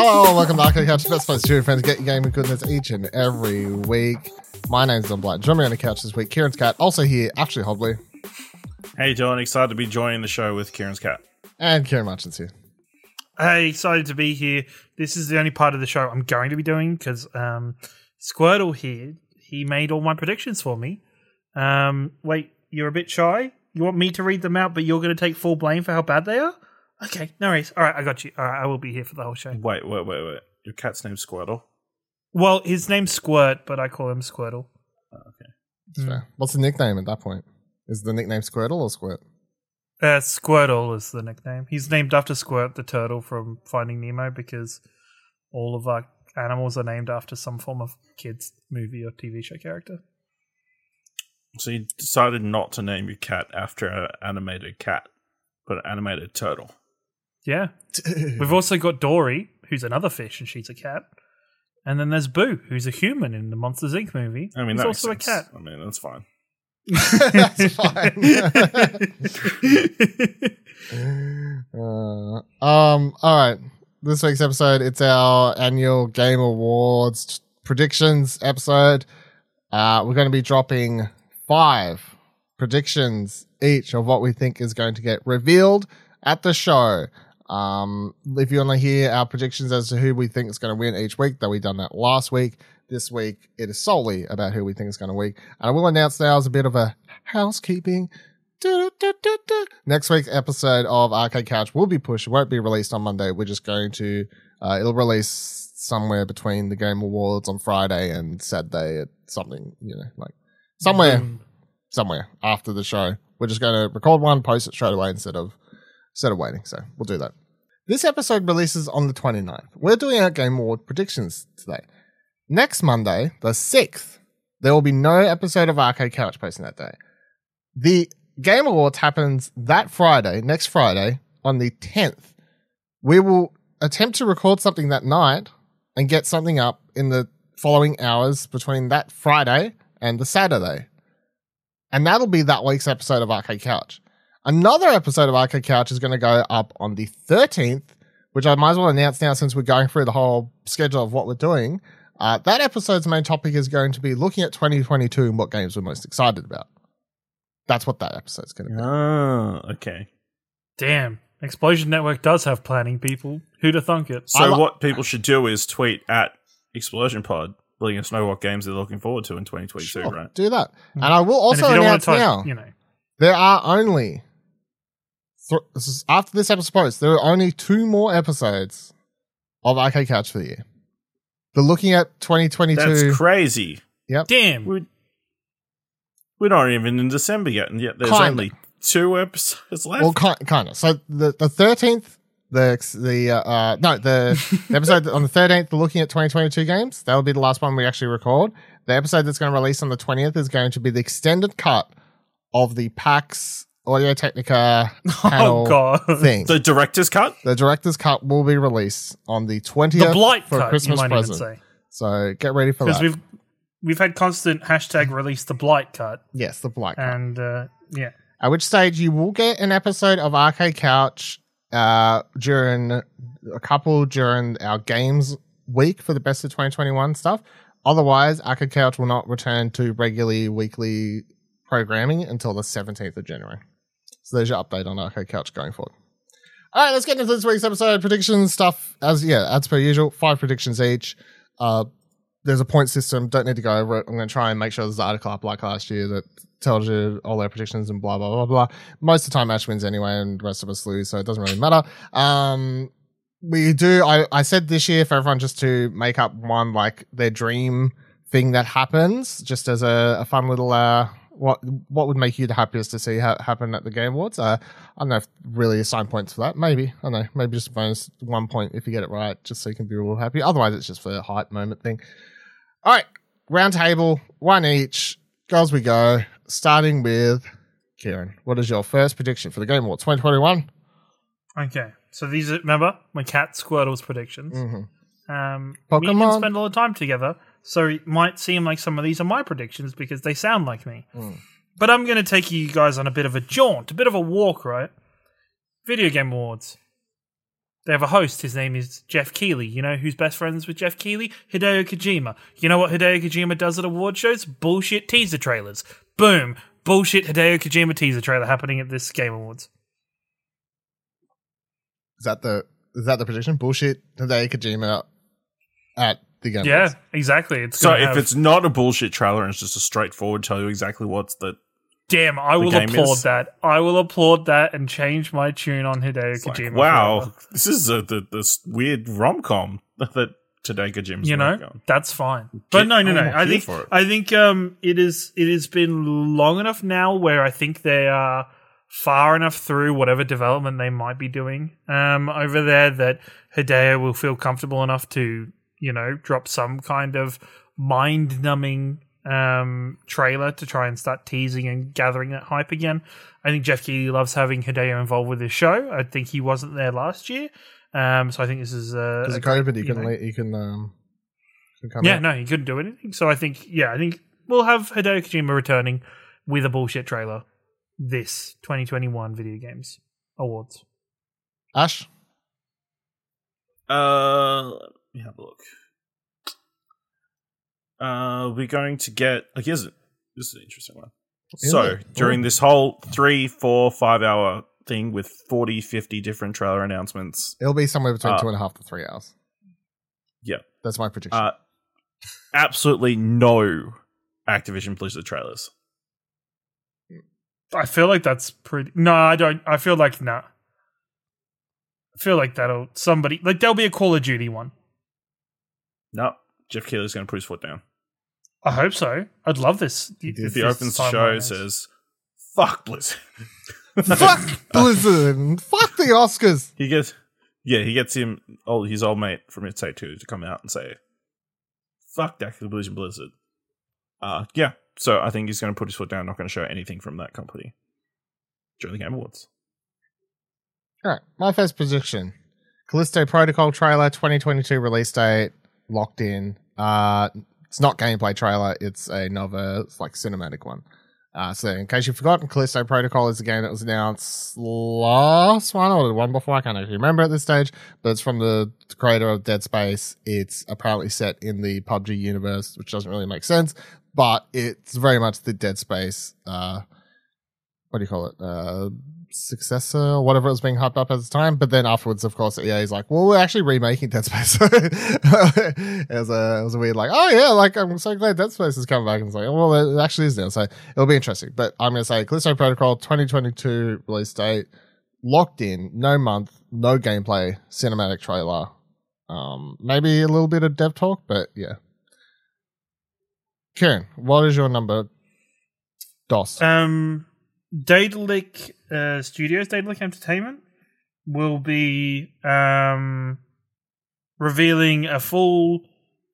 Hello, welcome back to Arcade Couch, best place to your friends get your gaming goodness each and every week. My name's Don Blight. Join me on the couch this week. Kieran's cat, also here, Ashley Hobley, Hey, you doing? Excited to be joining the show with Kieran's cat. and Kieran Marchins here. Hey, excited to be here. This is the only part of the show I'm going to be doing because um, Squirtle here, he made all my predictions for me. Um, wait, you're a bit shy? You want me to read them out, but you're going to take full blame for how bad they are? Okay, no worries. All right, I got you. All right, I will be here for the whole show. Wait, wait, wait, wait. Your cat's name's Squirtle. Well, his name's Squirt, but I call him Squirtle. That's fair. What's the nickname at that point? Is the nickname Squirtle or Squirt? Uh, Squirtle is the nickname. He's named after Squirt the turtle from Finding Nemo because all of our animals are named after some form of kids movie or TV show character. So you decided not to name your cat after an animated cat, but an animated turtle. Yeah. We've also got Dory, who's another fish, and she's a cat. And then there's Boo, who's a human in the Monsters Inc. movie. I mean, he's that also a cat. I mean, that's fine. That's fine. uh, um. All right. This week's episode, it's our annual Game Awards predictions episode. Uh, we're going to be dropping five predictions each of what we think is going to get revealed at the show. Um, if you want to hear our predictions as to who we think is going to win each week, though we've done that last week. This week, it is solely about who we think is going to win. And I will announce now as a bit of a housekeeping. Next week's episode of Arcade Couch will be pushed. It won't be released on Monday. We're just going to, uh, it'll release somewhere between the Game Awards on Friday and Saturday at something, you know, like somewhere, somewhere after the show. We're just going to record one, post it straight away instead of, instead of waiting. So we'll do that. This episode releases on the 29th. We're doing our Game Award predictions today. Next Monday, the 6th, there will be no episode of Arcade Couch posting that day. The Game Awards happens that Friday, next Friday, on the 10th. We will attempt to record something that night and get something up in the following hours between that Friday and the Saturday. And that'll be that week's episode of Arcade Couch. Another episode of Arcade Couch is going to go up on the 13th, which I might as well announce now since we're going through the whole schedule of what we're doing. Uh, that episode's main topic is going to be looking at 2022 and what games we're most excited about. That's what that episode's going to be. Oh, okay. Damn. Explosion Network does have planning people. Who'd have thunk it? So I li- what people should do is tweet at Explosion Pod, letting us know what games they're looking forward to in 2022, Sure, right? Do that. And I will also you announce type, now you know. there are only, th- this is after this episode post, there are only two more episodes of Arcade Couch for the year. The looking at 2022. That's crazy. Yep. Damn. We're, we're not even in December yet, and yet there's Kinda. only two episodes left. Well, kind, kind of. So the the thirteenth, the the uh, uh no the, the episode on the thirteenth, looking at twenty twenty two games. That'll be the last one we actually record. The episode that's going to release on the twentieth is going to be the extended cut of the PAX Audio Technica panel oh, God. thing. the director's cut? the director's cut will be released on the twentieth The blight for cut, Christmas you might present. So get ready for Because that. we've we've had constant hashtag release the blight cut. yes, the blight cut. And uh, yeah. At which stage you will get an episode of Arcade Couch uh, during a couple during our games week for the best of 2021 stuff. Otherwise, Arcade Couch will not return to regularly weekly programming until the 17th of January. So there's your update on Arcade Couch going forward. All right, let's get into this week's episode predictions stuff. As yeah, as per usual, five predictions each. Uh, there's a point system. Don't need to go over it. I'm going to try and make sure there's an article up like last year that tells you all their predictions and blah blah blah blah. Most of the time, Ash wins anyway, and the rest of us lose, so it doesn't really matter. Um, we do. I I said this year for everyone just to make up one like their dream thing that happens, just as a, a fun little uh. What what would make you the happiest to see ha- happen at the Game Awards? Uh, I don't know if really assign points for that. Maybe I don't know. Maybe just a bonus one point if you get it right, just so you can be real happy. Otherwise, it's just for a hype moment thing. All right, round table, one each. Goes we go. Starting with Kieran. What is your first prediction for the Game Awards 2021? Okay. So these are remember my cat Squirtle's predictions. Mm-hmm. Um, Pokemon. him spend a lot of time together, so it might seem like some of these are my predictions because they sound like me. Mm. But I'm going to take you guys on a bit of a jaunt, a bit of a walk, right? Video game awards. They have a host. His name is Jeff Keighley. You know who's best friends with Jeff Keighley? Hideo Kojima. You know what Hideo Kojima does at award shows? Bullshit teaser trailers. Boom. Bullshit Hideo Kojima teaser trailer happening at this Game Awards. Is that the is that the prediction? Bullshit. Hideo Kojima at the game. Yeah, Awards. exactly. It's So if have- it's not a bullshit trailer and it's just a straightforward tell you exactly what's the damn, I will applaud is- that. I will applaud that and change my tune on Hideo it's like, Kojima. wow, forever. this is a, the this weird rom com that today Kojima's you know on. that's fine but no no no I'm i here think for it. i think um it is it has been long enough now where i think they are far enough through whatever development they might be doing um over there that hideo will feel comfortable enough to you know drop some kind of mind numbing um trailer to try and start teasing and gathering that hype again i think jeff keighley loves having hideo involved with his show i think he wasn't there last year um so i think this is uh Because a of COVID, he you can know. le- he can um can come Yeah, out. no, he couldn't do anything. So I think, yeah, I think we'll have Hideo Kojima returning with a bullshit trailer this 2021 Video Games Awards. Ash. Uh, let me have a look. Uh, we're going to get. Like, here's a, this is an interesting one. Is so it? during this whole three, four, five hour thing with 40, 50 different trailer announcements, It'll be somewhere between Uh, two and a half to three hours. Yeah. That's my prediction. uh, absolutely no Activision Blizzard trailers. I feel like that's pretty. No, I don't. I feel like nah. I feel like that'll somebody like there'll be a Call of Duty one. No, Jeff Keighley's going to put his foot down. I hope so. I'd love this. did. If he opens the show, it says, "Fuck Blizzard." Fuck Blizzard. Fuck the Oscars. He gets, yeah, he gets him, old, his old mate from It Takes Two to come out and say, "Fuck that Activision Blizzard." Uh, yeah. So I think he's going to put his foot down. Not going to show anything from that company during the Game Awards. All right, my first prediction: Callisto Protocol trailer, 2022 release date, locked in. Uh, it's not gameplay trailer; it's another it's like cinematic one. Uh, so in case you've forgotten, Callisto Protocol is a game that was announced last one or the one before. I can't actually remember at this stage, but it's from the creator of Dead Space. It's apparently set in the PUBG universe, which doesn't really make sense, but it's very much the Dead Space. Uh, what do you call it? Uh, successor or whatever it was being hyped up at the time. But then afterwards, of course, EA is like, well, we're actually remaking Dead Space. it was a it was a weird like, oh yeah, like I'm so glad Dead Space is coming back. And it's like, well, it actually is now. So it'll be interesting. But I'm gonna say Callisto Protocol 2022 release date, locked in, no month, no gameplay, cinematic trailer. Um, maybe a little bit of dev talk, but yeah. Kieran, what is your number? DOS. Um, Daedalic uh, Studios, Daedalic Entertainment, will be um, revealing a full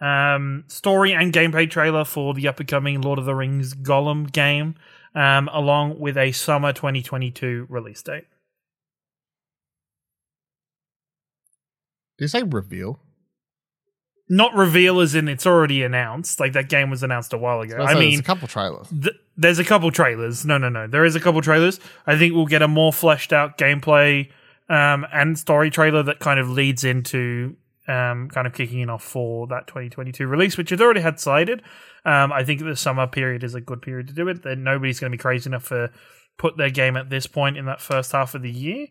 um, story and gameplay trailer for the up and coming Lord of the Rings Gollum game, um, along with a summer 2022 release date. Do you say reveal? Not reveal as in it's already announced. Like that game was announced a while ago. I there's mean, a couple trailers. Th- there's a couple trailers. No, no, no. There is a couple trailers. I think we'll get a more fleshed out gameplay um, and story trailer that kind of leads into um, kind of kicking it off for that 2022 release, which it already had cited. Um, I think the summer period is a good period to do it. Then nobody's going to be crazy enough to put their game at this point in that first half of the year.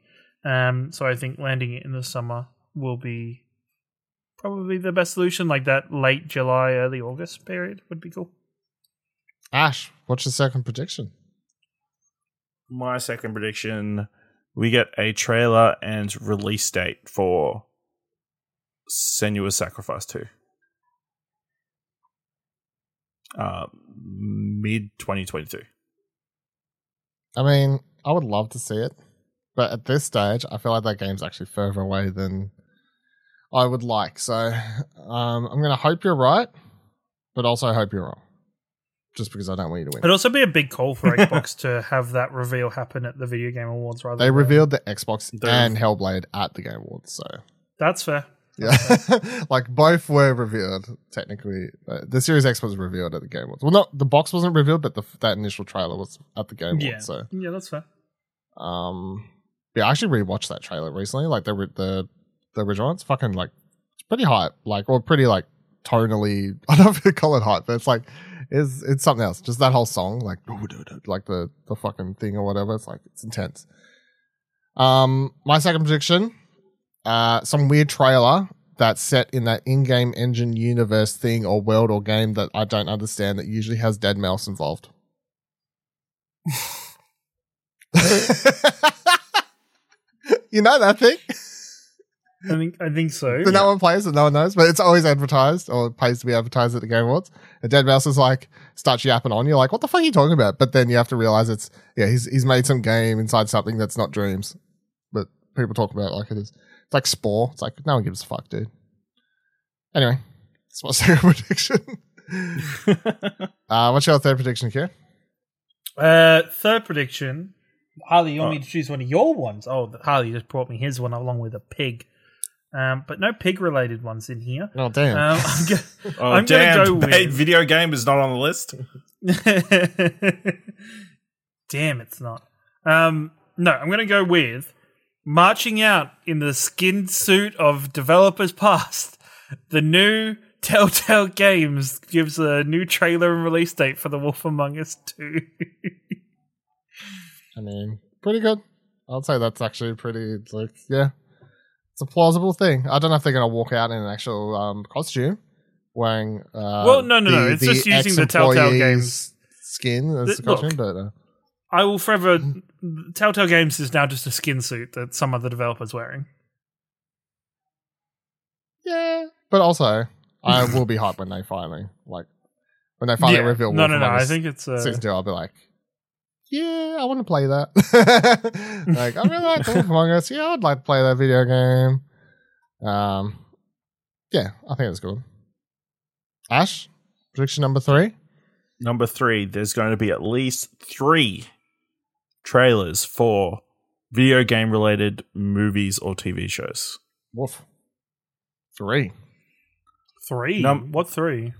Um, so I think landing it in the summer will be probably the best solution. Like that late July, early August period would be cool. Ash, what's your second prediction? My second prediction: we get a trailer and release date for Senua's Sacrifice Two. Uh, mid 2022. I mean, I would love to see it, but at this stage, I feel like that game's actually further away than I would like. So um, I'm going to hope you're right, but also hope you're wrong, just because I don't want you to win. It'd also be a big call for Xbox to have that reveal happen at the Video Game Awards rather They than revealed the Xbox They've- and Hellblade at the Game Awards, so That's fair. yeah, like both were revealed technically. Uh, the Series X was revealed at the Game Awards. Well, not the box wasn't revealed, but the, that initial trailer was at the Game Yeah. Awards. So Yeah, that's fair. Um, yeah, I actually rewatched that trailer recently. Like the the the original one. It's fucking like it's pretty hype, like or pretty like tonally. I don't know if you call it hype, but it's like it's it's something else. Just that whole song, like like the the fucking thing or whatever. It's like it's intense. Um, my second prediction, uh, some weird trailer that's set in that in-game engine universe thing or world or game that I don't understand that usually has deadmau5 involved. you know that thing? I think I think so. that no one plays and no one knows, but it's always advertised or pays to be advertised at the Game Awards. And deadmau5 is like starts yapping on. You're like, what the fuck are you talking about? But then you have to realize it's yeah, he's he's made some game inside something that's not Dreams, but people talk about it like it is. It's like Spore. It's like no one gives a fuck, dude. Anyway, that's my second prediction. uh, what's your third prediction, Kier? Uh, third prediction. Harley, you want me to choose one of your ones? Oh, Harley just brought me his one along with a pig. Um, but no pig related ones in here. Oh damn! Um, I'm, go- Oh I'm damn! gonna go paid with- video game is not on the list. Damn, it's not. Um, no, I'm going to go with marching out in the skin suit of developers past. The new Telltale Games gives a new trailer and release date for The Wolf Among Us 2. I mean, pretty good. I'd say that's actually pretty like yeah, it's a plausible thing. I don't know if they're gonna walk out in an actual um, costume wearing. Uh, Well, no, no, no, it's just using the Telltale Games. skin as Th- the costume, look. but uh, I will forever. Telltale Games is now just a skin suit that some other developer's wearing. yeah. But also, I will be hyped when they finally like when they finally Yeah. reveal. No, no, no. I think it's. Uh, season two. I'll be like. Yeah, I want to play that. like, I really like the Wolf Among Us. Yeah, I'd like to play that video game. Um, yeah, I think it's good. Ash, prediction number three. Number three, there's going to be at least three trailers for video game related movies or TV shows. Woof. Three. three. Num- what three?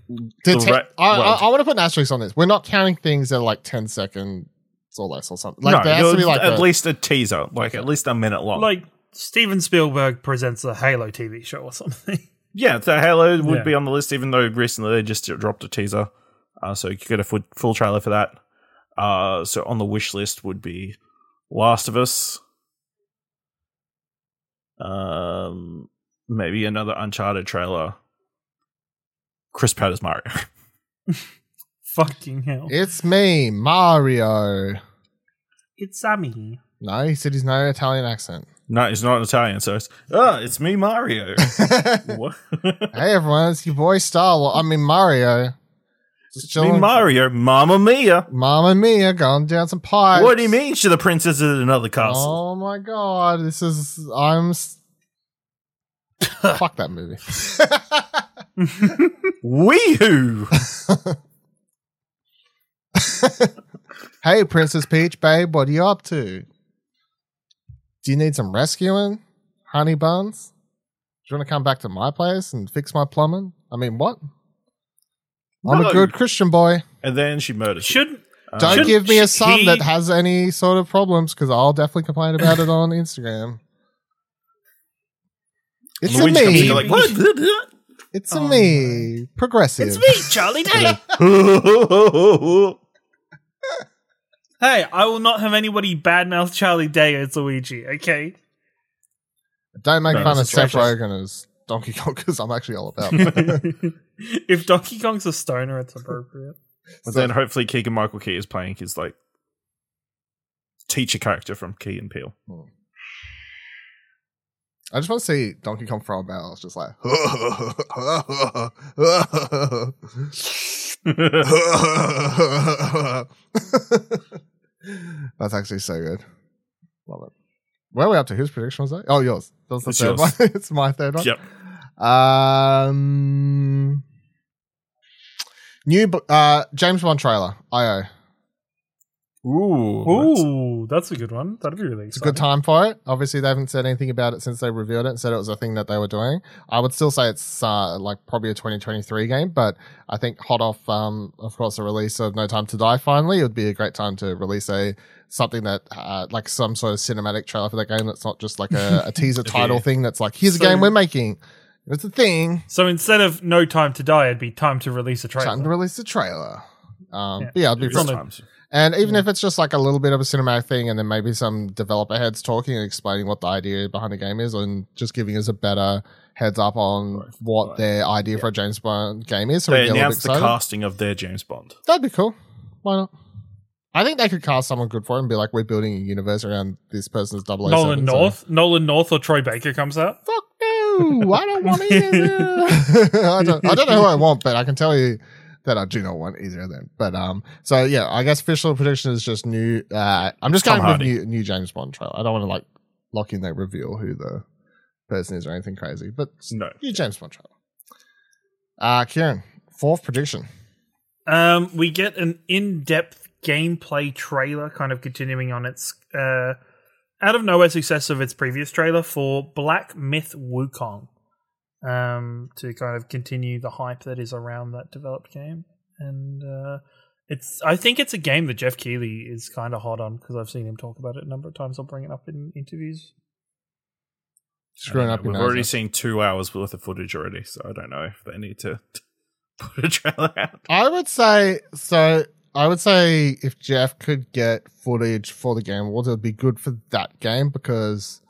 To The te- re- I, I, I want to put an asterisk on this. We're not counting things that are like 10 seconds or less or something. Like, no, there has to be like at a- least a teaser, like at least a minute long. Like Steven Spielberg presents a Halo TV show or something. yeah, the Halo would Yeah. be on the list, even though recently they just dropped a teaser, uh, so you could get a full, full trailer for that. Uh, so on the wish list would be Last of Us, um, maybe another Uncharted trailer. Chris Pratt as Mario. Fucking hell! It's me, Mario. It's Sammy. No, he said he's no Italian accent. no, he's not Italian, so it's oh, it's me, Mario. hey everyone, it's your boy Star. I mean Mario. Just me. Mario, Mamma Mia. Mama Mia going down some pipes. What do you mean? Should the princess in another castle? Oh my god, this is I'm. s- Fuck that movie. Weehoo! hey, Princess Peach, babe, what are you up to? Do you need some rescuing, honey buns? Do you want to come back to my place and fix my plumbing? I mean, what? I'm No. a good Christian boy. And then she murders. you. Should Uh, Don't Should- give me a should son he- that has any sort of problems because I'll definitely complain about it on Instagram. It's a Luigi comes in, me. go like, what? It's a me. Progressive. it's me, Charlie Day. Hey, I will not have anybody badmouth Charlie Day as Luigi. Okay. Don't make No, fun of that's Seth. Rogen as Donkey Kong because I'm actually all about it. if Donkey Kong's a stoner, it's appropriate. But then hopefully Keegan Michael Key is playing his like teacher character from Key and Peele. Hmm. I just want to see Donkey Kong throw a barrel. It's just like. That's actually so good. Love it. Where are we up to? Whose prediction was that? Oh, yours. That was the It's third yours. one. it's my third one. Yep. Um, new uh, James Bond trailer. IO. Ooh, that's- Ooh, that's a good one. That'd be really It's a good time for it. Obviously, they haven't said anything about it since they revealed it and said it was a thing that they were doing. I would still say it's uh, like probably a 2023 game, but I think hot off, um, of course, the release of No Time to Die finally, it would be a great time to release a something that uh, like some sort of cinematic trailer for that game that's not just like a, a teaser title Yeah. thing that's like here's So- a game we're making. It's a thing. So instead of no time to die, it'd be time to release a trailer. Time to release the trailer. Um, Yeah. yeah, it'd be It's fun. And even if it's just like a little bit of a cinematic thing, and then maybe some developer heads talking and explaining what the idea behind the game is, and just giving us a better heads up on Right, what right. their idea for a James Bond game is, so we They a little bit announced the casting of their James Bond. That'd be cool. Why not? I think they could cast someone good for it and be like, we're building a universe around this person's double." Nolan so- North, Nolan North, or Troy Baker comes out. Fuck no! I don't want either. I don't. I don't know who I want, but I can tell you that I do not want either of them. But um, so yeah, I guess official prediction is just new. Uh, I'm just Tom going with Hardy. new, new James Bond trailer. I don't want to like lock in that reveal who the person is or anything crazy, but No. new James Bond trailer. Uh, Kieran, fourth prediction. Um, we get an in-depth gameplay trailer, kind of continuing on its uh, out of nowhere success of its previous trailer for Black Myth Wukong. Um, to kind of continue the hype that is around that developed game, and uh, it's I think it's a game that Jeff Keighley is kind of hot on because I've seen him talk about it a number of times. I'll bring it up in interviews. Screwing up don't your know. We've already nose. seen two hours worth of footage already, so I don't know if they need to put a trailer out. I would say so. I would say if Jeff could get footage for the Game Awards, it would be good for that game because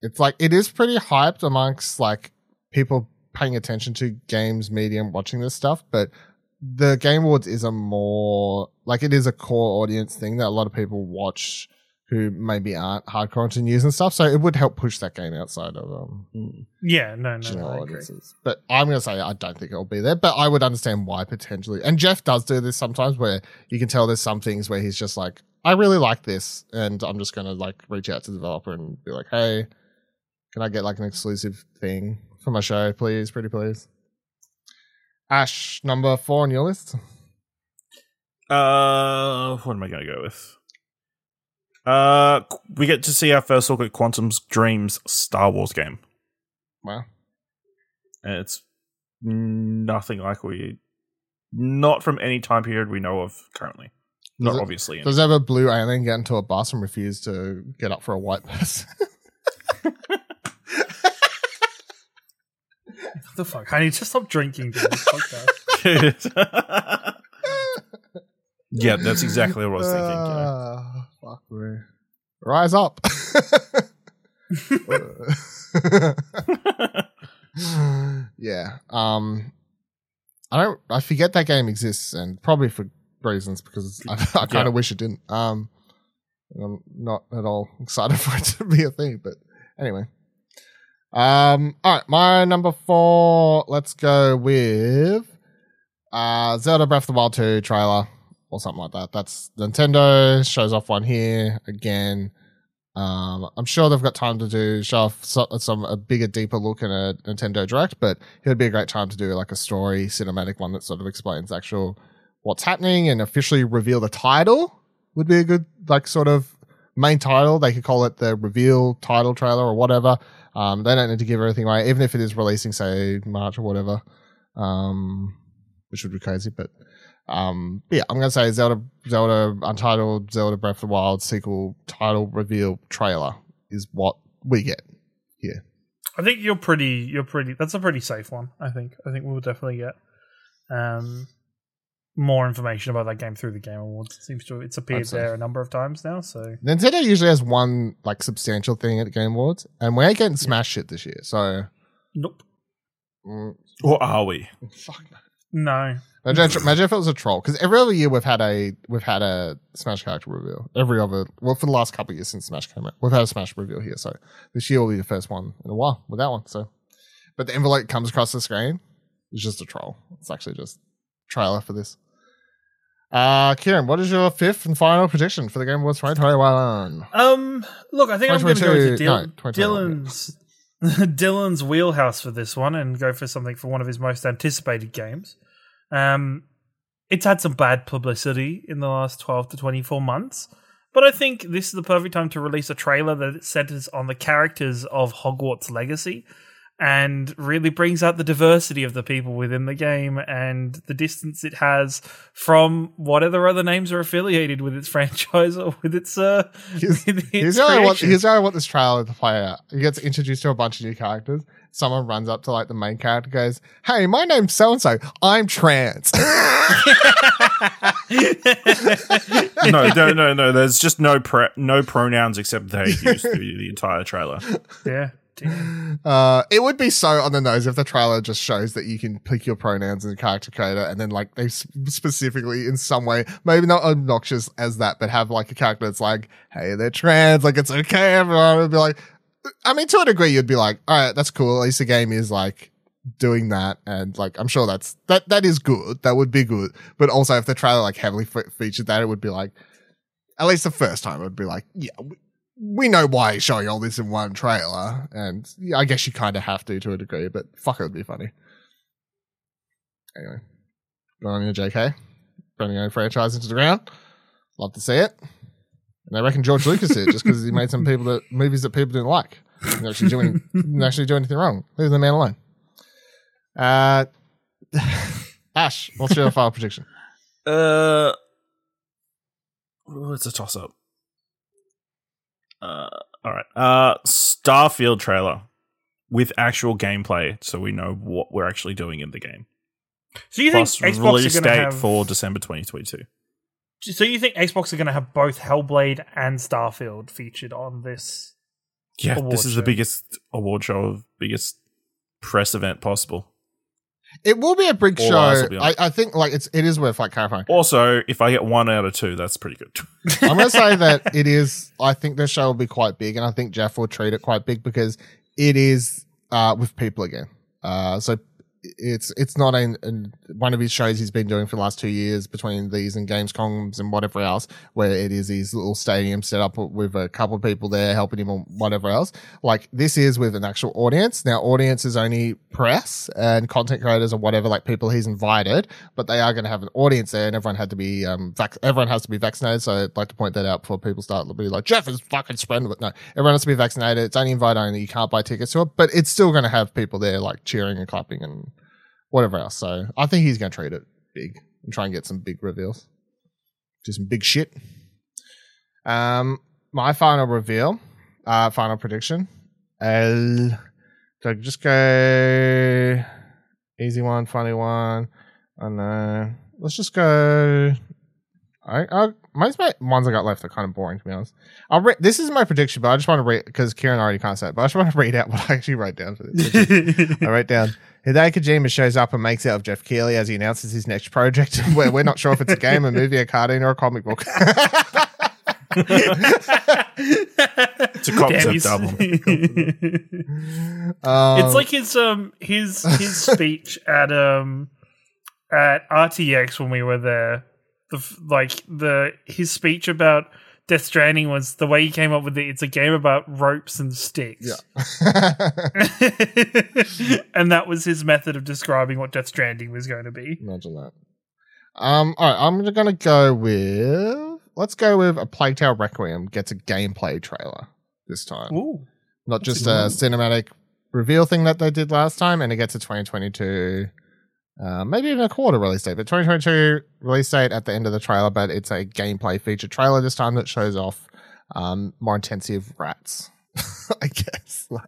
it's like it is pretty hyped amongst like people paying attention to games medium, watching this stuff. But the Game Awards is a more like it is a core audience thing that a lot of people watch who maybe aren't hardcore into news and stuff. So it would help push that game outside of um Yeah, no, no, general agree. audiences. But I'm to say I don't think it'll be there, but I would understand why potentially. And Jeff does do this sometimes where you can tell there's some things where he's just like, I really like this. And I'm just to like reach out to the developer and be like, hey, can I get like an exclusive thing for my show, please? Pretty please. Ash, number four on your list. Uh, what am I going to go with? Uh, we get to see our first look at Quantic Dream's Star Wars game, Wow. and it's nothing like we, not from any time period we know of currently. Does Not it- obviously. Does ever blue alien get into a bus and refuse to get up for a white person? What the fuck? I need to stop drinking during this podcast. yeah, that's exactly what I was thinking. you know. Ah, fuck me. Rise up. yeah. Um I don't I forget that game exists and probably for reasons because I, I kind Yeah. of wish it didn't. Um I'm not at all excited for it to be a thing, but anyway. Um all right, my number 4, let's go with uh Zelda Breath of the Wild 2 trailer or something like that. That's Nintendo shows off one here again. Um, I'm sure they've got time to do show off so, some a bigger, deeper look in a Nintendo Direct, but it would be a great time to do like a story cinematic one that sort of explains actual what's happening and officially reveal the title. Would be a good like sort of main title. They could call it the reveal title trailer or whatever. Um, they don't need to give everything away, even if it is releasing say March or whatever. Um, which would be crazy, but um, yeah, I'm gonna say Zelda, Zelda Untitled, Zelda Breath of the Wild sequel title reveal trailer is what we get here. I think you're pretty. You're pretty. That's a pretty safe one. I think. I think we'll definitely get um, more information about that game through the Game Awards. It seems to it's appeared I'd there a number of times now. So Nintendo usually has one like substantial thing at the Game Awards, and we ain't getting Smash shit this year. So, nope. mm, Or are we? fuck. no. No. Imagine, imagine if it was a troll. Because every other year we've had a we've had a Smash character reveal. Every other well for the last couple of years since Smash came out, we've had a Smash reveal here. So this year will be the first one in a while with that one. So, but the envelope comes across the screen. It's just a troll. It's actually just trailer for this. Uh, Kieran, what is your fifth and final prediction for the Game Awards 2021? Um. Look, I think I'm going to go with Dil- no, 2021, Dylan's Dylan's wheelhouse for this one, and go for something for one of his most anticipated games. Um, it's had some bad publicity in the last 12 to 24 months. But I think this is the perfect time to release a trailer that centers on the characters of Hogwarts Legacy and really brings out the diversity of the people within the game and the distance it has from whatever other names are affiliated with its franchise or with its uh Here's, with its here's how I want. Here's how I want this trailer to play out. He gets introduced to a bunch of new characters. Someone runs up to like the main character, goes, "Hey, my name's so and so. I'm trans." no, no, no, no. There's just no pre- no pronouns except they used through the entire trailer. yeah. Uh, it would be so on the nose if the trailer just shows that you can pick your pronouns in the character creator and then like they specifically in some way, maybe not obnoxious as that, but have like a character that's like, hey, they're trans, like it's okay, everyone would be like, I mean, to a degree, you'd be like, all right, that's cool. At least the game is like doing that. And like, I'm sure that's, that, that is good. That would be good. But also if the trailer like heavily fe- featured that, it would be like, at least the first time it would be like, yeah, we, know why he's showing all this in one trailer. And I guess you kind of have to to a degree, but fuck, it would be funny. Anyway, on your JK, burning own franchise into the ground. Love to see it. And I reckon George Lucas did just because he made some people that movies that people didn't like. Didn't actually do, any, didn't actually do anything wrong. Leave the man alone. Uh, Ash, what's your final prediction? Uh, it's a toss up. Uh, all right. Uh, Starfield trailer with actual gameplay, so we know what we're actually doing in the game. So you think Plus Xbox release are going to date have for December 2022. So you think Xbox are going to have both Hellblade and Starfield featured on this? Yeah, this is the biggest award show, of biggest press event possible. It will be a big All show. I. I think like it's it is worth like clarifying. Also, if I get one out of two, that's pretty good. I'm gonna say that it is. I think the show will be quite big, and I think Jeff will treat it quite big because it is uh, with people again. Uh, so it's it's not in, one of his shows he's been doing for the last two years between these and Gamescoms and whatever else, where it is his little stadium set up with a couple of people there helping him or whatever else. Like this is with an actual audience. Now, audience is only press and content creators or whatever, like people he's invited, but they are going to have an audience there, and everyone had to be um vac- everyone has to be vaccinated. So I'd like to point that out before people start to be like Jeff is fucking spreading. No, everyone has to be vaccinated. It's only invite only. You can't buy tickets to it, but it's still going to have people there like cheering and clapping and whatever else. So I think he's going to treat it big and try and get some big reveals, do some big shit. Um, my final reveal, uh, final prediction. Uh, so just go easy one, funny one. I know. Let's just go. I, I most my ones I got left are kind of boring to be honest. I'll re- this is my prediction, but I just want to read because Kieran already can't say it. But I just want to read out what I actually wrote down for this. I wrote down Hideo Kojima shows up and makes out of Jeff Keighley as he announces his next project. Where we're not sure if it's a game, a movie, a cartoon, or a comic book. It's a concept he's- album. Um, it's like his um his his speech at um at RTX when we were there. The like the his speech about Death Stranding was the way he came up with it. It's a game about ropes and sticks. yeah. and that was his method of describing what Death Stranding was going to be. Imagine that. Um, all right, I'm gonna go with let's go with a Plague Tale Requiem gets a gameplay trailer this time, Ooh. not just That's a cinematic reveal thing that they did last time, and it gets a 2022, uh, maybe even a quarter release date, but 2022 release date at the end of the trailer. But it's a gameplay feature trailer this time that shows off um, more intensive rats, I guess. Like,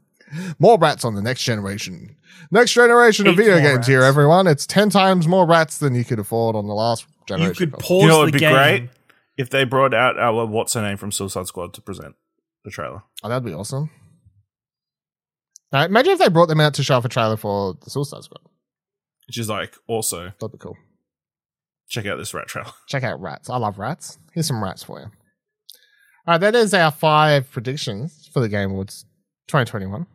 more rats on the next generation. Next generation of video more games here, everyone. It's 10 times more rats than you could afford on the last generation. You generation. could console. pause You know what the would be game. great? If they brought out our what's her name from Suicide Squad to present the trailer. Oh, that'd be awesome. Now, imagine if they brought them out to show off a trailer for the Suicide Squad. Which is like also That'd be cool. check out this rat trailer. Check out rats. I love rats. Here's some rats for you. All right, that is our five predictions for the Game Awards 2021.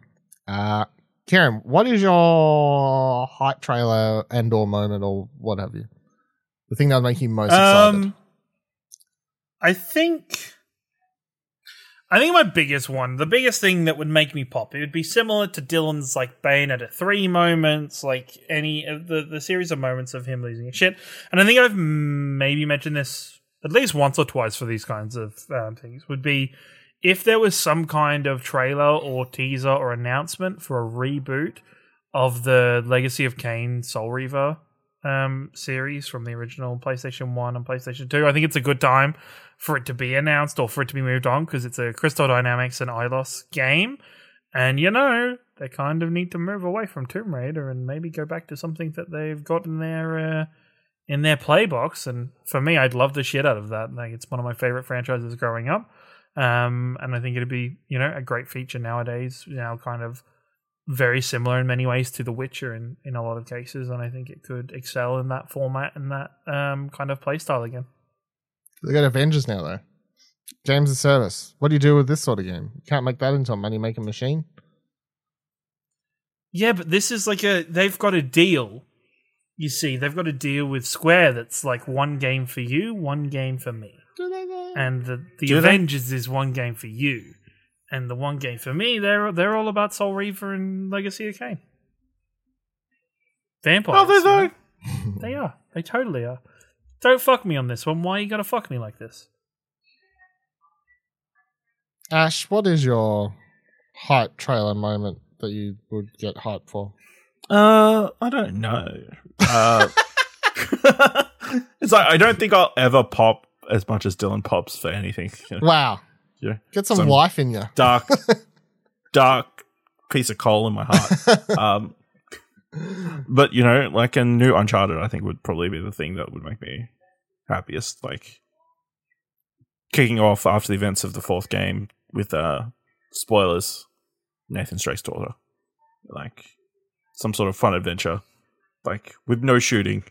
Uh, Kieran, what is your hype trailer and or moment or what have you? The thing that would make you most excited? Um, I think I think my biggest one, the biggest thing that would make me pop, it would be similar to Dylan's like Bayonetta three moments, like any of the the series of moments of him losing his shit. And I think I've maybe mentioned this at least once or twice for these kinds of um, things. Would be if there was some kind of trailer or teaser or announcement for a reboot of the Legacy of Kain Soul Reaver um, series from the original PlayStation 1 and PlayStation 2. I think it's a good time for it to be announced or for it to be moved on because it's a Crystal Dynamics and Eidos game. And you know, they kind of need to move away from Tomb Raider and maybe go back to something that they've got in their uh, in their playbox. And for me, I'd love the shit out of that. Like it's one of my favorite franchises growing up. Um, and I think it'd be, you know, a great feature nowadays, you know, kind of very similar in many ways to The Witcher in, in a lot of cases, and I think it could excel in that format and that um, kind of playstyle again. They got Avengers now though. Games of service. What do you do with this sort of game? You can't make that into a money making machine. Yeah, but this is like a they've got a deal. You see, they've got a deal with Square that's like one game for you, one game for me. They? And the, the Do they? Avengers is one game for you. And the one game for me, they're they're all about Soul Reaver and Legacy of Kain. Vampires. Oh, they know? They are. They totally are. Don't fuck me on this one. Why you gotta fuck me like this? Ash, what is your hype trailer moment that you would get hype for? Uh, I don't know. Uh, it's like I don't think I'll ever pop as much as Dylan pops for anything. You know, Wow. Yeah. Get some, Some- life in you. Dark, dark piece of coal in my heart. Um, but you know, like a new Uncharted, I think would probably be the thing that would make me happiest. Like kicking off after the events of the fourth game with uh spoilers, Nathan Drake's daughter, like some sort of fun adventure, like with no shooting.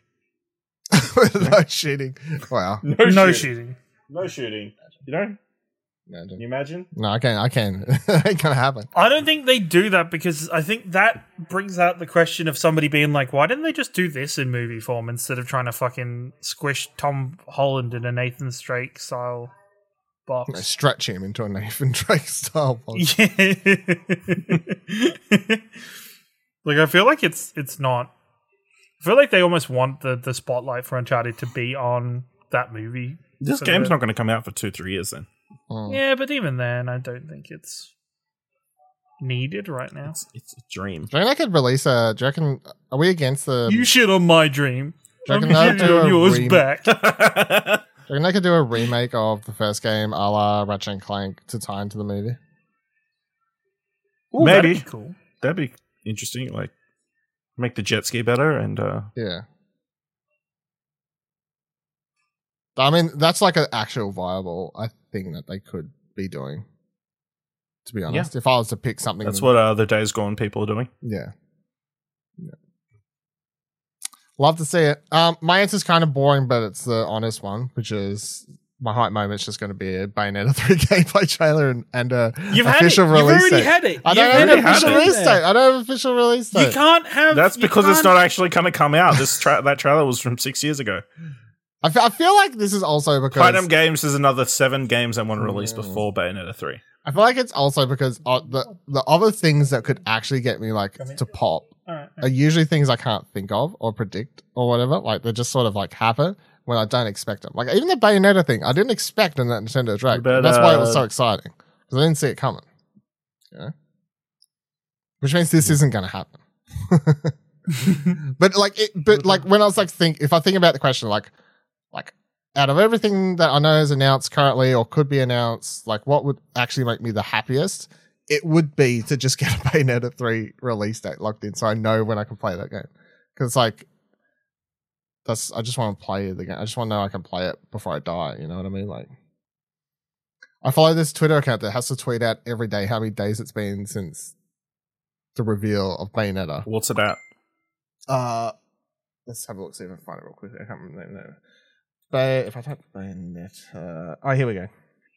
with no shooting. Wow. No, no shooting. No shooting. You know? No, Can you imagine? no, I can't. I can't. it ain't gonna happen. I don't think they do that because I think that brings out the question of somebody being like, why didn't they just do this in movie form instead of trying to fucking squish Tom Holland in a Nathan Drake style No, box? stretch him into a Nathan Drake style. box. Yeah. like I feel like it's it's not. I feel like they almost want the the spotlight for Uncharted to be on that movie. This So game's not going to come out for two, three years then. Mm. Yeah, but even then, I don't think it's needed right now. It's, it's a dream. Do you reckon I could release a? Do you reckon? Are we against the? You shit on my dream. Do you I'm reckon they'll do on a yours rem- back. do you reckon they could do a remake of the first game, a la Ratchet and Clank, to tie into the movie? Ooh, Maybe. that'd be cool. That'd be interesting. Like, make the jet ski better and uh, Yeah. I mean, that's like an actual viable, I think that they could be doing. To be honest, if I was to pick something, that's what uh, the days gone people are doing. Yeah. Yeah. Love to see it. Um, my answer's kind of boring, but it's the honest one, which is my hype moment's just going to be a Bayonetta 3 gameplay trailer and, and a You've had it. official You've release already date. had it. I don't have an official release date. I don't have an official release date. You can't have. That's because it's can't- not actually going to come out. This tra- that trailer was from six years ago. I I feel like this is also because Platinum Games is another seven games they want to release before Bayonetta three. I feel like it's also because uh, the the other things that could actually get me like to pop All right. are usually things I can't think of or predict or whatever. Like they just sort of like happen when I don't expect them. Like even the Bayonetta thing, I didn't expect in that Nintendo Direct. But, That's why it was so exciting because I didn't see it coming. You know? Which means this isn't going to happen. but like it, but like when I was like think if I think about the question like like out of everything that I know is announced currently or could be announced, like what would actually make me the happiest? It would be to just get a Bayonetta 3 release date locked in so I know when I can play that game. Because like that's I just want to play the game. I just want to know I can play it before I die, you know what I mean? Like I follow this Twitter account that has to tweet out every day how many days it's been since the reveal of Bayonetta. What's it at? Uh, let's have a look, see if I can find it real quick. I can't remember the name. But if I type Bayonetta, oh, here we go.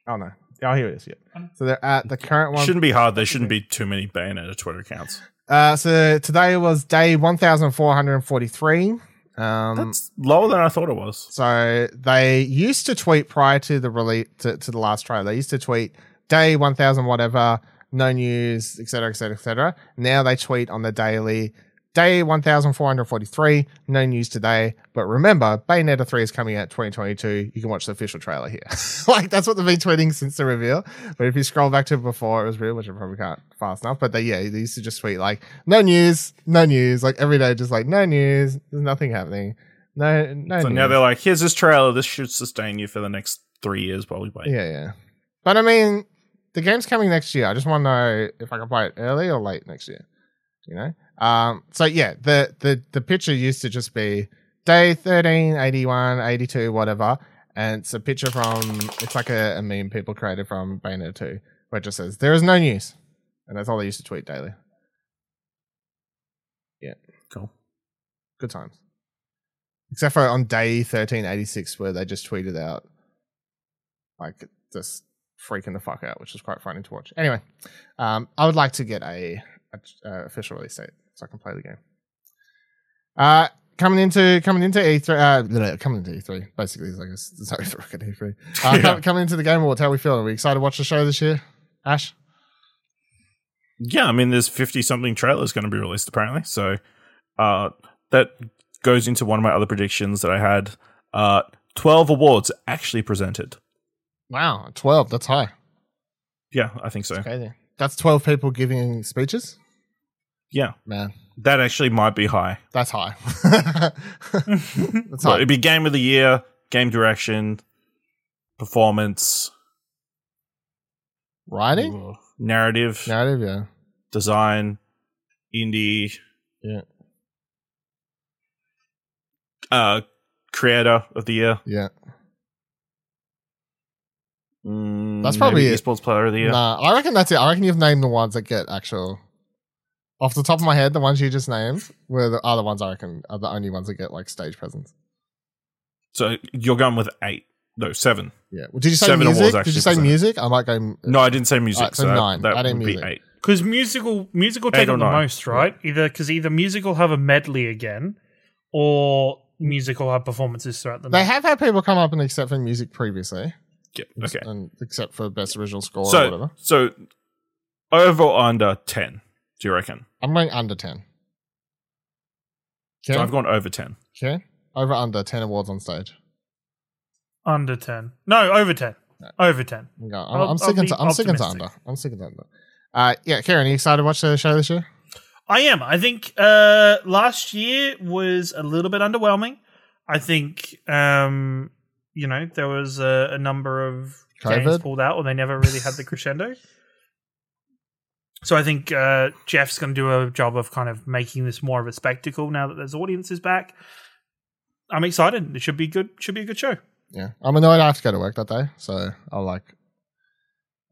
Oh no, oh here it is. Yeah. So they're at the current one. Shouldn't be hard. There shouldn't be too many Bayonetta Twitter accounts. Uh, so today was day one thousand four hundred forty-three. Um, That's lower than I thought it was. so they used to tweet prior to the release to, to the last trailer. They used to tweet day 1000 whatever, no news, etc., etc., etc. Now they tweet on the daily, day 1443, no news today. But remember, Bayonetta 3 is coming out 2022. You can watch the official trailer here. like, that's what they've been tweeting since the reveal. But if you scroll back to before it was real, which I probably can't fast enough, but they, yeah, they used to just tweet like, no news, no news, like every day, just like, no news, there's nothing happening. No, no So news. now they're like, here's this trailer. This should sustain you for the next three years while we wait. Yeah, yeah. But I mean, the game's coming next year. I just want to know if I can play it early or late next year. You know? Um, so yeah, the, the, the picture used to just be day 13, 81, 82, whatever. And it's a picture from, it's like a, a meme people created from Bayonetta 2, where it just says, there is no news. And that's all they used to tweet daily. Yeah, cool. Good times. Except for on day 1386, where they just tweeted out, like, just freaking the fuck out, which is quite funny to watch. Anyway, um, I would like to get a, a official release date so I can play the game. Uh, coming into coming into E3, uh, bleh, coming into E3, basically, it's like it's, it's no fucking E3. Uh, Yeah. coming into the Game Awards, how are we feeling? Are we excited to watch the show this year? Ash? Yeah, I mean, there's 50 something trailers going to be released apparently. So uh, that goes into one of my other predictions that I had. Uh, 12 awards actually presented. Wow, 12, that's high. Yeah, I think so. Crazy. That's 12 people giving speeches? Yeah, Man, that actually might be high. that's high. that's high. it'd be game of the year, game direction, performance, Writing? narrative, Narrative, yeah. design, indie, Yeah. uh, creator of the year. Yeah. Mm, That's probably it. esports player of the year. Nah, I reckon that's it. I reckon you've named the ones that get actual. Off the top of my head, the ones you just named were the other ones I reckon are the only ones that get like stage presence. So you're going with eight, no seven. Yeah. Well, did you say Seven awards music? Did actually you say presented. music? I might go. No, I didn't say music. Alright, so so nine. That, I didn't would be music. eight. Because musical musical Eight take or up the nine. most, right? Either because either musical have a medley again, or musical have performances throughout the They night. have had people come up and accept for music previously, Yeah, okay. and except for best original score or So, whatever. so over or under ten? Do you reckon? I'm going under ten. So I've gone over ten. okay. Over under ten awards on stage. Under ten, no, over ten, over ten. I'm, going, I'm, I'll- I'm I'll sticking to. I'm sticking to under. I'm sticking to under. Uh, yeah, Karen, are you excited to watch the show this year? I am. I think uh, last year was a little bit underwhelming. I think um, you know there was a, a number of games pulled out, or they never really had the crescendo. So I think uh, Jeff's going to do a job of kind of making this more of a spectacle now that there's audiences back. I'm excited. It should be good. Should be a good show. Yeah, I'm annoyed I have to go to work that day, so I'll like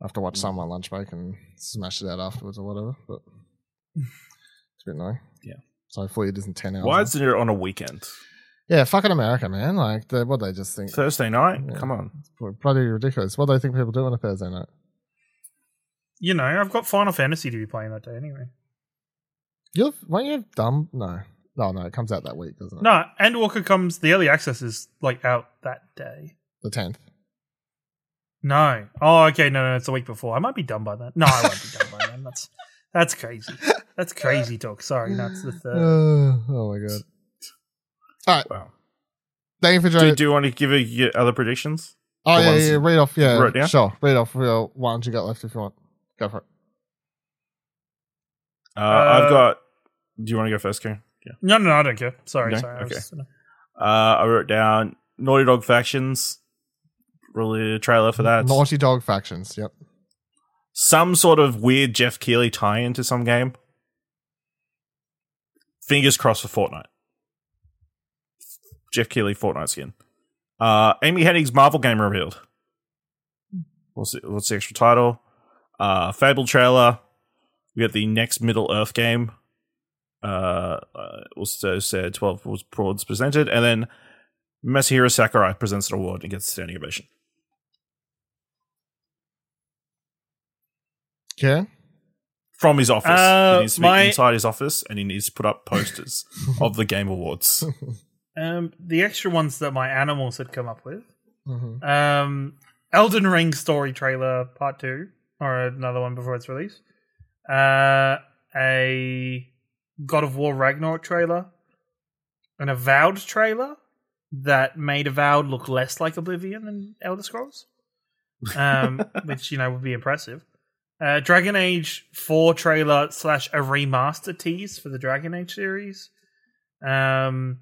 I have to watch some on lunch break and smash it out afterwards or whatever. But it's a bit annoying. Yeah. So hopefully it isn't ten hours. Why is it on a weekend? yeah, fucking America, man. Like, the, what do they just think Thursday night? Yeah. Come on. bloody ridiculous. What do they think people do on a Thursday night? You know, I've got Final Fantasy to be playing that day anyway. You won't you have dumb? No, no, no. It comes out that week, doesn't it? No, Endwalker comes. The early access is like out that day. the tenth. No. Oh, okay. No, no, it's a week before. I might be done by then. No, I won't be done by then. That's that's crazy. That's crazy talk. Sorry, that's the third. oh my god. All right, Wow. thank you for joining. do you want to give a, your other predictions? oh the yeah, yeah, read off. Yeah, wrote down? sure. Read off real ones you got left if you want. Go for it. Uh, Uh, I've got. Do you want to go first, Karen? Yeah. No, no, no, I don't care. Sorry, No? sorry. I was Okay. just- Uh, I wrote down Naughty Dog Factions. Really a trailer for that. Naughty Dog factions. Yep. some sort of weird Jeff Keighley tie into some game. Fingers crossed for Fortnite. Jeff Keighley Fortnite skin. Uh, Amy Hennig's Marvel game revealed. What's the, what's the extra title? Uh, Fable trailer. We got the next Middle Earth game. Uh, uh, also said 12 was broads presented. And then Masahiro Sakurai presents an award and gets a standing ovation. Okay. from his office. Uh, he needs to be my- inside his office, and he needs to put up posters of the Game Awards. Um, the extra ones that my animals had come up with. hmm Um, Elden Ring story trailer part two. Or another one before its release. Uh, a God of War Ragnarok trailer, an Avowed trailer that made Avowed look less like Oblivion than Elder Scrolls, um, which you know would be impressive. Uh, Dragon Age 4 trailer slash a remaster tease for the Dragon Age series. Um,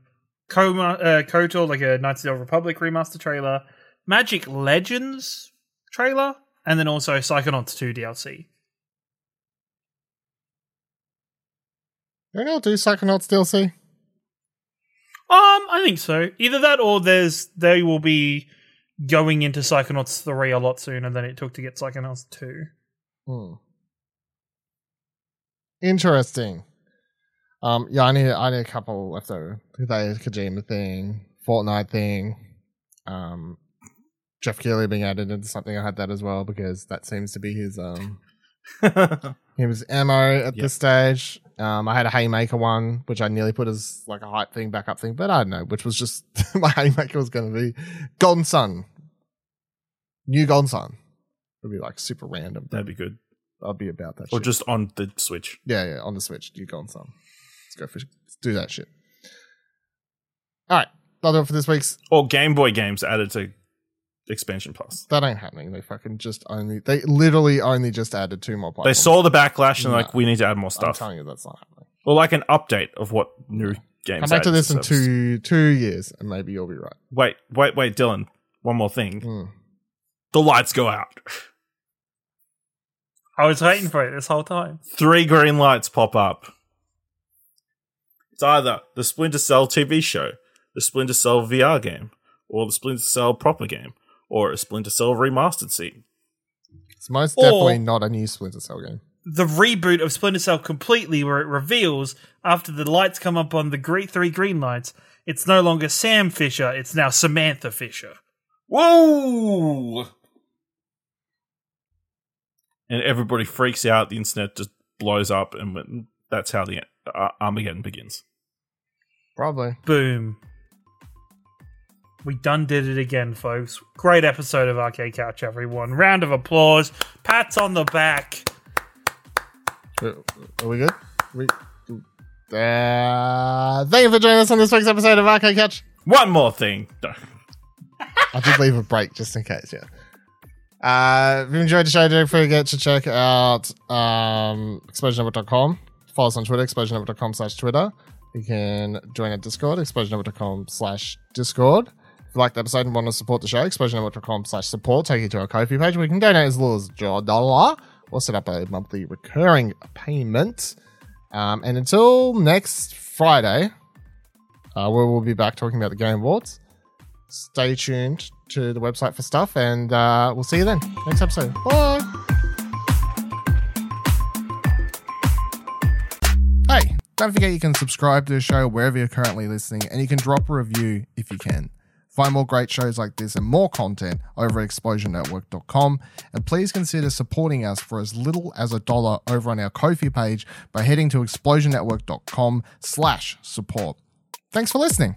Coma, uh, KOTOR, like a Knights of the Old Republic remaster trailer. Magic Legends trailer. And then also Psychonauts 2 DLC. They're gonna do Psychonauts DLC. Um, I think so. Either that or there's they will be going into Psychonauts 3 a lot sooner than it took to get Psychonauts 2. Hmm. Interesting. Um, yeah, I need I need a couple left over. The Kojima thing, Fortnite thing, um, Jeff Keighley being added into something. I had that as well because that seems to be his um his ammo at Yep. this stage. Um, I had a Haymaker one, which I nearly put as like a hype thing, backup thing, but I don't know, which was just my Haymaker was going to be Golden Sun, new Golden Sun. It'd be like super random. That'd be good. I'll be about that. Or shit. just on the Switch. Yeah, yeah, on the Switch. You go on some. Let's go for let's do that shit. All right, that'll do it for this week's. Or Game Boy games added to expansion plus. That ain't happening. They fucking just only. They literally only just added two more They saw the backlash and No. like we need to add more stuff. I'm telling you, that's not happening. Or like an update of what new games. Are. Come back to added this in service. two two years, and maybe you'll be right. Wait, wait, wait, Dylan. One more thing. Hmm. The lights go out. I was waiting for it this whole time. Three green lights pop up. It's either the Splinter Cell TV show, the Splinter Cell VR game, or the Splinter Cell proper game, or a Splinter Cell remastered scene. It's most Or- definitely not a new Splinter Cell game. The reboot of Splinter Cell completely, where it reveals after the lights come up on the gre- three green lights, it's no longer Sam Fisher, it's now Samantha Fisher. Whoa! And everybody freaks out. The internet just blows up, and that's how the uh, Armageddon begins. Probably. Boom. We done did it again, folks. Great episode of Arcade Couch, everyone. Round of applause. Pats on the back. Uh, Are we good? We. Uh, thank you for joining us on this week's episode of Arcade Couch. One more thing. No. I did leave a break just in case, yeah. Uh, if you enjoyed the show, don't forget to check out um, explosionnetwork.com. Follow us on Twitter, explosionnetwork.com slash Twitter. You can join our Discord, explosionnetwork.com slash Discord. Like the episode and want to support the show, explosionnetwork.com slash support. Take you to our Ko-fi page We can donate as little as a dollar. Or set up a monthly recurring payment. Um, and until next Friday, uh, where we'll be back talking about the Game Awards. Stay tuned to the website for stuff and uh, we'll see you then. Next episode. Bye. Hey don't forget you can subscribe to the show wherever you're currently listening and you can drop a review if you can find more great shows like this and more content over at explosionnetwork.com and please consider supporting us for as little as a dollar over on our kofi page by heading to explosionnetwork.com slash support. Thanks for listening